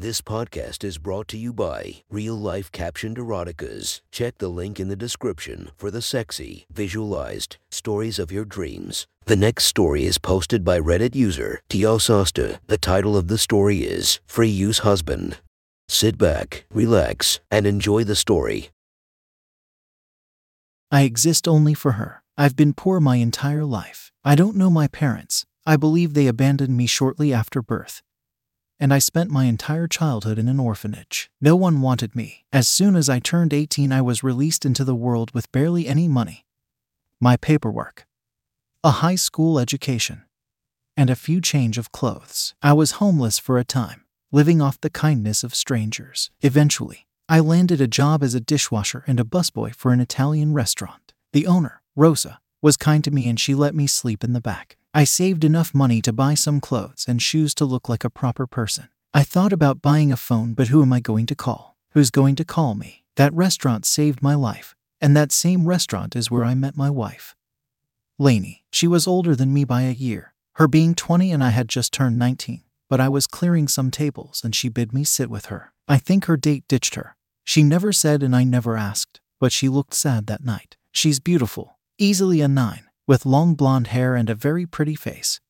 This podcast is brought to you by Real Life Captioned Eroticas. Check the link in the description for the sexy, visualized stories of your dreams. The next story is posted by Reddit user Tiososta. The title of the story is Free Use Husband. Sit back, relax, and enjoy the story. I exist only for her. I've been poor my entire life. I don't know my parents. I believe they abandoned me shortly after birth. And I spent my entire childhood in an orphanage. No one wanted me. As soon as I turned 18, I was released into the world with barely any money. My paperwork, a high school education, and a few change of clothes. I was homeless for a time, living off the kindness of strangers. Eventually, I landed a job as a dishwasher and a busboy for an Italian restaurant. The owner, Rosa, was kind to me and she let me sleep in the back. I saved enough money to buy some clothes and shoes to look like a proper person. I thought about buying a phone, but who am I going to call? Who's going to call me? That restaurant saved my life, and that same restaurant is where I met my wife. Lainey. She was older than me by a year, her being 20 and I had just turned 19, but I was clearing some tables and she bid me sit with her. I think her date ditched her. She never said and I never asked, but she looked sad that night. She's beautiful, easily a nine, with long blonde hair and a very pretty face.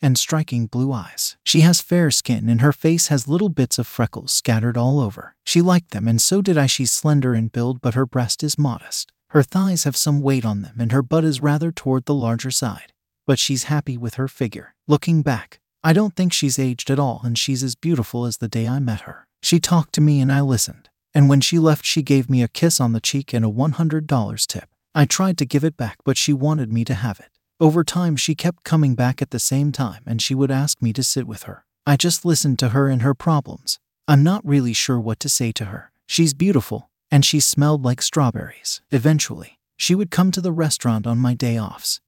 And striking blue eyes. She has fair skin and her face has little bits of freckles scattered all over. She liked them and so did I. She's slender in build, but her breast is modest. Her thighs have some weight on them and her butt is rather toward the larger side. But she's happy with her figure. Looking back, I don't think she's aged at all and she's as beautiful as the day I met her. She talked to me and I listened. And when she left, she gave me a kiss on the cheek and a $100 tip. I tried to give it back, but she wanted me to have it. Over time, she kept coming back at the same time and she would ask me to sit with her. I just listened to her and her problems. I'm not really sure what to say to her. She's beautiful, and she smelled like strawberries. Eventually, she would come to the restaurant on my day offs.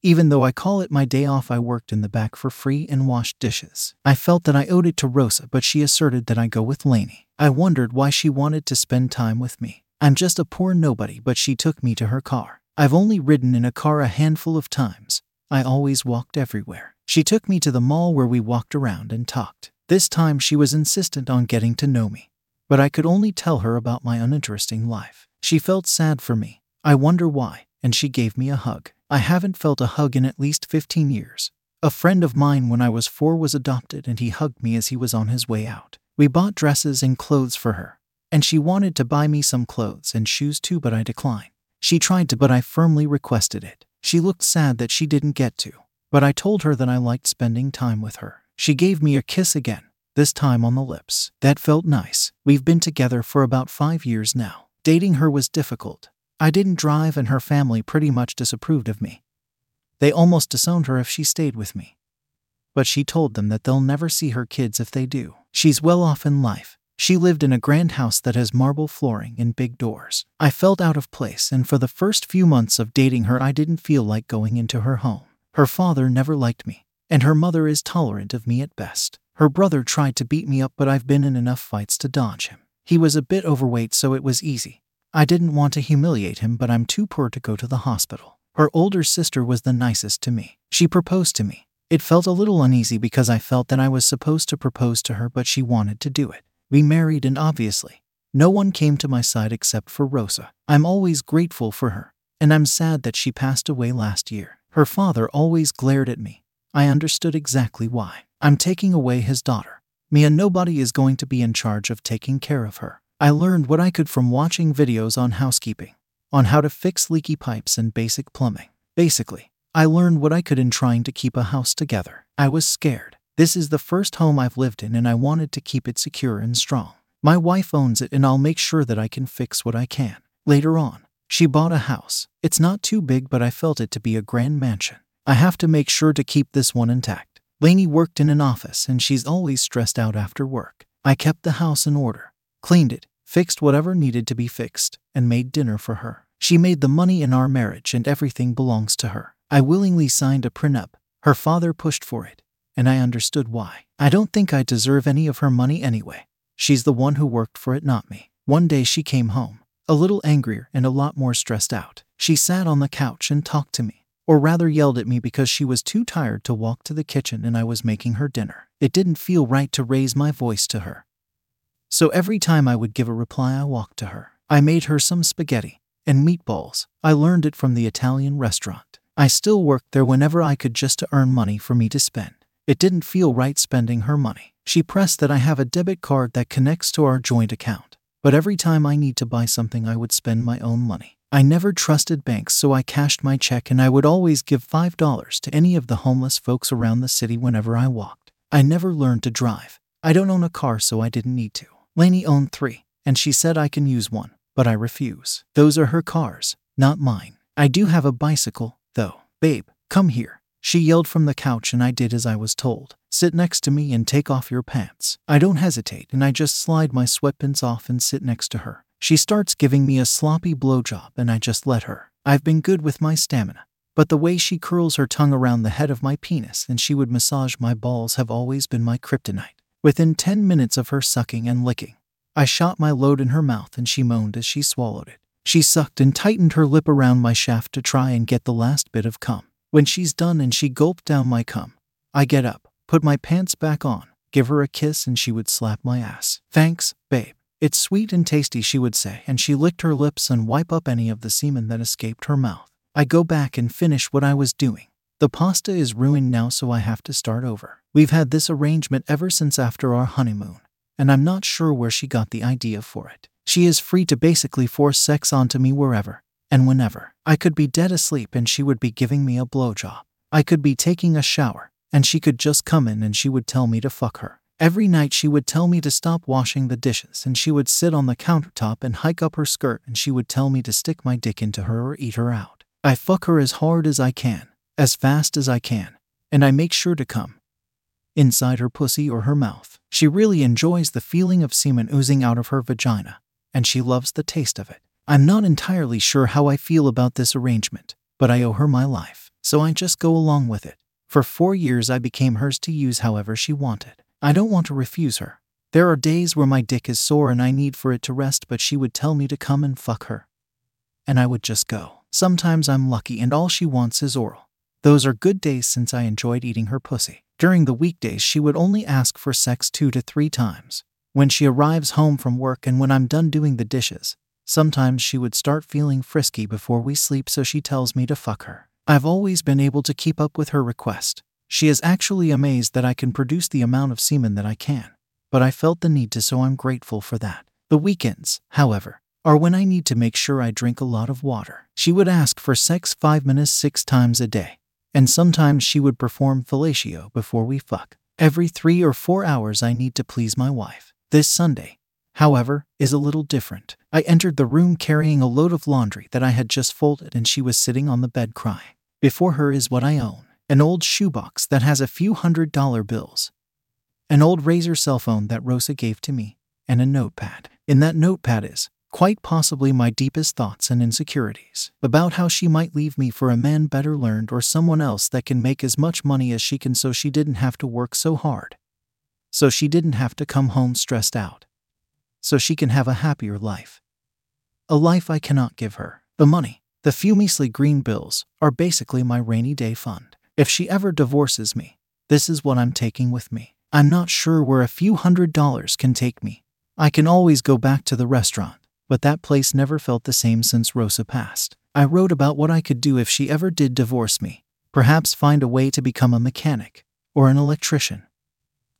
Even though I call it my day off, I worked in the back for free and washed dishes. I felt that I owed it to Rosa, but she asserted that I go with Lainey. I wondered why she wanted to spend time with me. I'm just a poor nobody, but she took me to her car. I've only ridden in a car a handful of times. I always walked everywhere. She took me to the mall where we walked around and talked. This time she was insistent on getting to know me, but I could only tell her about my uninteresting life. She felt sad for me. I wonder why, and she gave me a hug. I haven't felt a hug in at least 15 years. A friend of mine when I was four was adopted and he hugged me as he was on his way out. We bought dresses and clothes for her, and she wanted to buy me some clothes and shoes too, but I declined. She tried to, but I firmly requested it. She looked sad that she didn't get to, but I told her that I liked spending time with her. She gave me a kiss again, this time on the lips. That felt nice. We've been together for about five years now. Dating her was difficult. I didn't drive, and her family pretty much disapproved of me. They almost disowned her if she stayed with me. But she told them that they'll never see her kids if they do. She's well off in life. She lived in a grand house that has marble flooring and big doors. I felt out of place, and for the first few months of dating her, I didn't feel like going into her home. Her father never liked me, and her mother is tolerant of me at best. Her brother tried to beat me up, but I've been in enough fights to dodge him. He was a bit overweight, so it was easy. I didn't want to humiliate him, but I'm too poor to go to the hospital. Her older sister was the nicest to me. She proposed to me. It felt a little uneasy because I felt that I was supposed to propose to her, but she wanted to do it. We married, and obviously, no one came to my side except for Rosa. I'm always grateful for her, and I'm sad that she passed away last year. Her father always glared at me. I understood exactly why. I'm taking away his daughter. And nobody is going to be in charge of taking care of her. I learned what I could from watching videos on housekeeping, on how to fix leaky pipes and basic plumbing. Basically, I learned what I could in trying to keep a house together. I was scared. This is the first home I've lived in, and I wanted to keep it secure and strong. My wife owns it, and I'll make sure that I can fix what I can. Later on, she bought a house. It's not too big, but I felt it to be a grand mansion. I have to make sure to keep this one intact. Lainey worked in an office, and she's always stressed out after work. I kept the house in order, cleaned it, fixed whatever needed to be fixed, and made dinner for her. She made the money in our marriage, and everything belongs to her. I willingly signed a prenup. Her father pushed for it, and I understood why. I don't think I deserve any of her money anyway. She's the one who worked for it, not me. One day she came home, a little angrier and a lot more stressed out. She sat on the couch and talked to me. or rather yelled at me because she was too tired to walk to the kitchen and I was making her dinner. It didn't feel right to raise my voice to her. So every time I would give a reply, I walked to her. I made her some spaghetti and meatballs. I learned it from the Italian restaurant. I still worked there whenever I could just to earn money for me to spend. It didn't feel right spending her money. She pressed that I have a debit card that connects to our joint account. But every time I need to buy something, I would spend my own money. I never trusted banks, so I cashed my check and I would always give $5 to any of the homeless folks around the city whenever I walked. I never learned to drive. I don't own a car, so I didn't need to. Lainey owned three, and she said I can use one, but I refuse. Those are her cars, not mine. I do have a bicycle, though. Babe, come here. She yelled from the couch, and I did as I was told. Sit next to me and take off your pants. I don't hesitate, and I just slide my sweatpants off and sit next to her. She starts giving me a sloppy blowjob, and I just let her. I've been good with my stamina, but the way she curls her tongue around the head of my penis and she would massage my balls have always been my kryptonite. Within 10 minutes of her sucking and licking, I shot my load in her mouth and she moaned as she swallowed it. She sucked and tightened her lip around my shaft to try and get the last bit of cum. When she's done and she gulped down my cum, I get up, put my pants back on, give her a kiss, and she would slap my ass. Thanks, babe. It's sweet and tasty, she would say, and she licked her lips and wipe up any of the semen that escaped her mouth. I go back and finish what I was doing. The pasta is ruined now, so I have to start over. We've had this arrangement ever since after our honeymoon, and I'm not sure where she got the idea for it. She is free to basically force sex onto me wherever and whenever. I could be dead asleep and she would be giving me a blowjob. I could be taking a shower and she could just come in and she would tell me to fuck her. Every night she would tell me to stop washing the dishes and she would sit on the countertop and hike up her skirt and she would tell me to stick my dick into her or eat her out. I fuck her as hard as I can, as fast as I can, and I make sure to come inside her pussy or her mouth. She really enjoys the feeling of semen oozing out of her vagina, and she loves the taste of it. I'm not entirely sure how I feel about this arrangement, but I owe her my life, so I just go along with it. For four years, I became hers to use however she wanted. I don't want to refuse her. There are days where my dick is sore and I need for it to rest, but she would tell me to come and fuck her. And I would just go. Sometimes I'm lucky and all she wants is oral. Those are good days since I enjoyed eating her pussy. During the weekdays, she would only ask for sex two to three times. When she arrives home from work and when I'm done doing the dishes, sometimes she would start feeling frisky before we sleep, so she tells me to fuck her. I've always been able to keep up with her request. She is actually amazed that I can produce the amount of semen that I can, but I felt the need to, so I'm grateful for that. The weekends, however, are when I need to make sure I drink a lot of water. She would ask for sex five minutes six times a day, and sometimes she would perform fellatio before we fuck. Every three or four hours, I need to please my wife. This Sunday, however, is a little different. I entered the room carrying a load of laundry that I had just folded, and she was sitting on the bed crying. Before her is what I own an old shoebox that has a few hundred dollar bills, an old razor cell phone that Rosa gave to me, and a notepad. In that notepad is, quite possibly, my deepest thoughts and insecurities about how she might leave me for a man better learned or someone else that can make as much money as she can so she didn't have to work so hard. So she didn't have to come home stressed out. So she can have a happier life. A life I cannot give her. The money, the few measly green bills, are basically my rainy day fund. If she ever divorces me, this is what I'm taking with me. I'm not sure where a few hundred dollars can take me. I can always go back to the restaurant, but that place never felt the same since Rosa passed. I wrote about what I could do if she ever did divorce me. Perhaps find a way to become a mechanic, or an electrician,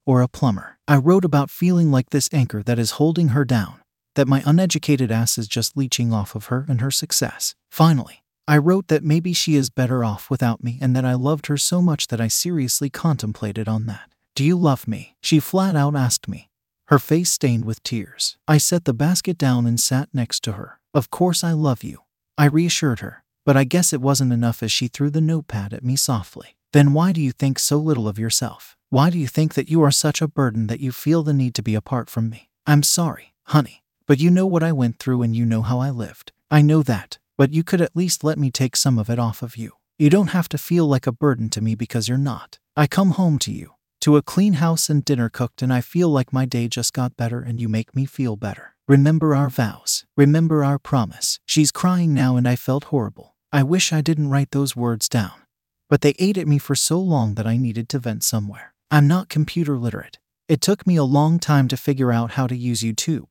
or a plumber. I wrote about feeling like this anchor that is holding her down, that my uneducated ass is just leeching off of her and her success. Finally, I wrote that maybe she is better off without me and that I loved her so much that I seriously contemplated on that. Do you love me? She flat out asked me, her face stained with tears. I set the basket down and sat next to her. Of course, I love you. I reassured her, but I guess it wasn't enough as she threw the notepad at me softly. Then why do you think so little of yourself? Why do you think that you are such a burden that you feel the need to be apart from me? I'm sorry, honey, but you know what I went through and you know how I lived. I know that, but you could at least let me take some of it off of you. You don't have to feel like a burden to me because you're not. I come home to you, to a clean house and dinner cooked, and I feel like my day just got better and you make me feel better. Remember our vows. Remember our promise. She's crying now and I felt horrible. I wish I didn't write those words down. But they ate at me for so long that I needed to vent somewhere. I'm not computer literate. It took me a long time to figure out how to use YouTube.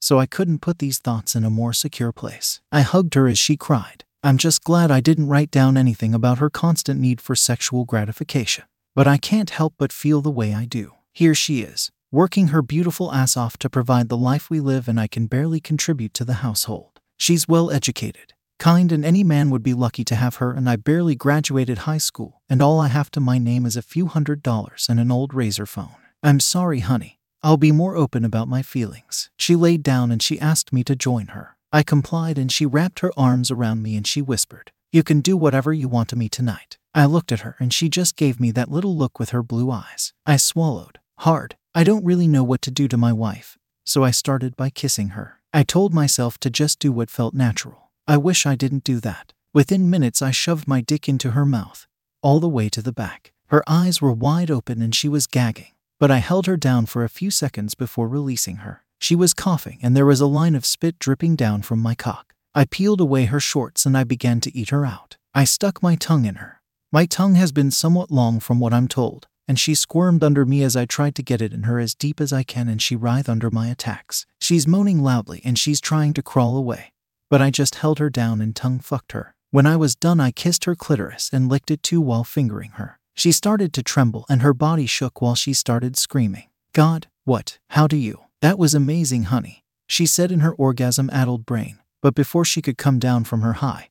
So I couldn't put these thoughts in a more secure place. I hugged her as she cried. I'm just glad I didn't write down anything about her constant need for sexual gratification. But I can't help but feel the way I do. Here she is, working her beautiful ass off to provide the life we live, and I can barely contribute to the household. She's well educated, kind, and any man would be lucky to have her, and I barely graduated high school, and all I have to my name is a few hundred dollars and an old razor phone. I'm sorry, honey. I'll be more open about my feelings. She laid down and she asked me to join her. I complied and she wrapped her arms around me and she whispered, You can do whatever you want to me tonight. I looked at her and she just gave me that little look with her blue eyes. I swallowed, hard. I don't really know what to do to my wife, so I started by kissing her. I told myself to just do what felt natural. I wish I didn't do that. Within minutes, I shoved my dick into her mouth, all the way to the back. Her eyes were wide open and she was gagging but I held her down for a few seconds before releasing her. She was coughing, and there was a line of spit dripping down from my cock. I peeled away her shorts and I began to eat her out. I stuck my tongue in her. My tongue has been somewhat long from what I'm told, and she squirmed under me as I tried to get it in her as deep as I can, and she writhed under my attacks. She's moaning loudly and she's trying to crawl away, but I just held her down and tongue fucked her. When I was done, I kissed her clitoris and licked it too while fingering her. She started to tremble and her body shook while she started screaming. God, what? How do you? That was amazing, honey, she said in her orgasm addled brain. But before she could come down from her high,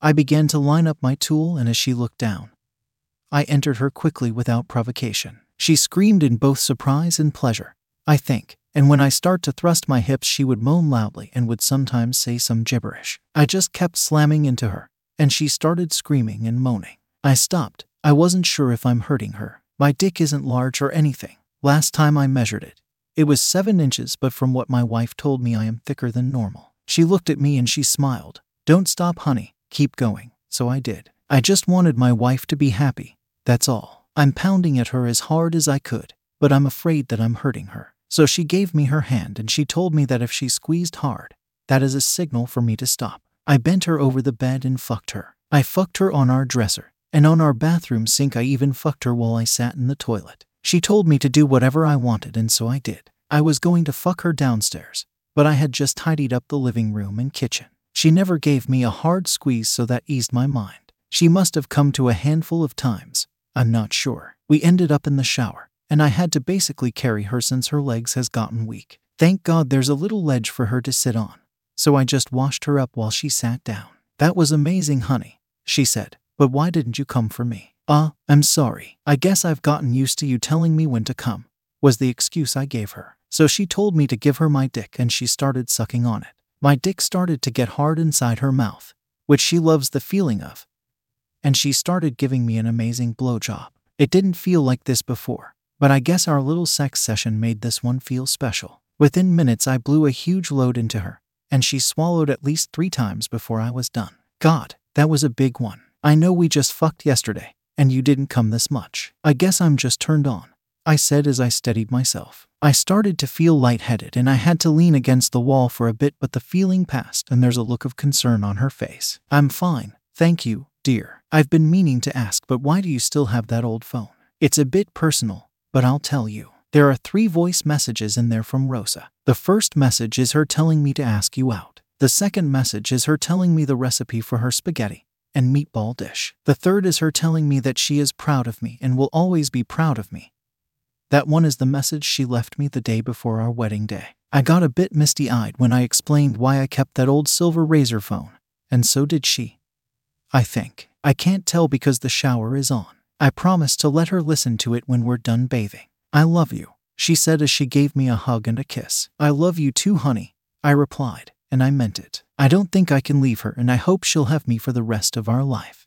I began to line up my tool, and as she looked down, I entered her quickly without provocation. She screamed in both surprise and pleasure, I think, and when I start to thrust my hips, she would moan loudly and would sometimes say some gibberish. I just kept slamming into her, and she started screaming and moaning. I stopped, I wasn't sure if I'm hurting her. My dick isn't large or anything. Last time I measured it, it was seven inches, but from what my wife told me, I am thicker than normal. She looked at me and she smiled. Don't stop, honey. Keep going. So I did. I just wanted my wife to be happy. That's all. I'm pounding at her as hard as I could, but I'm afraid that I'm hurting her. So she gave me her hand and she told me that if she squeezed hard, that is a signal for me to stop. I bent her over the bed and fucked her. I fucked her on our dresser. And on our bathroom sink, I even fucked her while I sat in the toilet. She told me to do whatever I wanted, and so I did. I was going to fuck her downstairs, but I had just tidied up the living room and kitchen. She never gave me a hard squeeze, so that eased my mind. She must have come to a handful of times. I'm not sure. We ended up in the shower, and I had to basically carry her since her legs has gotten weak. Thank God there's a little ledge for her to sit on. So I just washed her up while she sat down. That was amazing, honey, she said. But why didn't you come for me? Ah, uh, I'm sorry. I guess I've gotten used to you telling me when to come, was the excuse I gave her. So she told me to give her my dick and she started sucking on it. My dick started to get hard inside her mouth, which she loves the feeling of. And she started giving me an amazing blowjob. It didn't feel like this before, but I guess our little sex session made this one feel special. Within minutes, I blew a huge load into her, and she swallowed at least three times before I was done. God, that was a big one. I know we just fucked yesterday, and you didn't come this much. I guess I'm just turned on, I said as I steadied myself. I started to feel lightheaded and I had to lean against the wall for a bit, but the feeling passed and there's a look of concern on her face. I'm fine, thank you, dear. I've been meaning to ask, but why do you still have that old phone? It's a bit personal, but I'll tell you. There are three voice messages in there from Rosa. The first message is her telling me to ask you out. The second message is her telling me the recipe for her spaghetti and meatball dish. The third is her telling me that she is proud of me and will always be proud of me. That one is the message she left me the day before our wedding day. I got a bit misty eyed when I explained why I kept that old silver razor phone, and so did she. I think. I can't tell because the shower is on. I promised to let her listen to it when we're done bathing. I love you, she said as she gave me a hug and a kiss. I love you too, honey, I replied and I meant it. I don't think I can leave her, and I hope she'll have me for the rest of our life.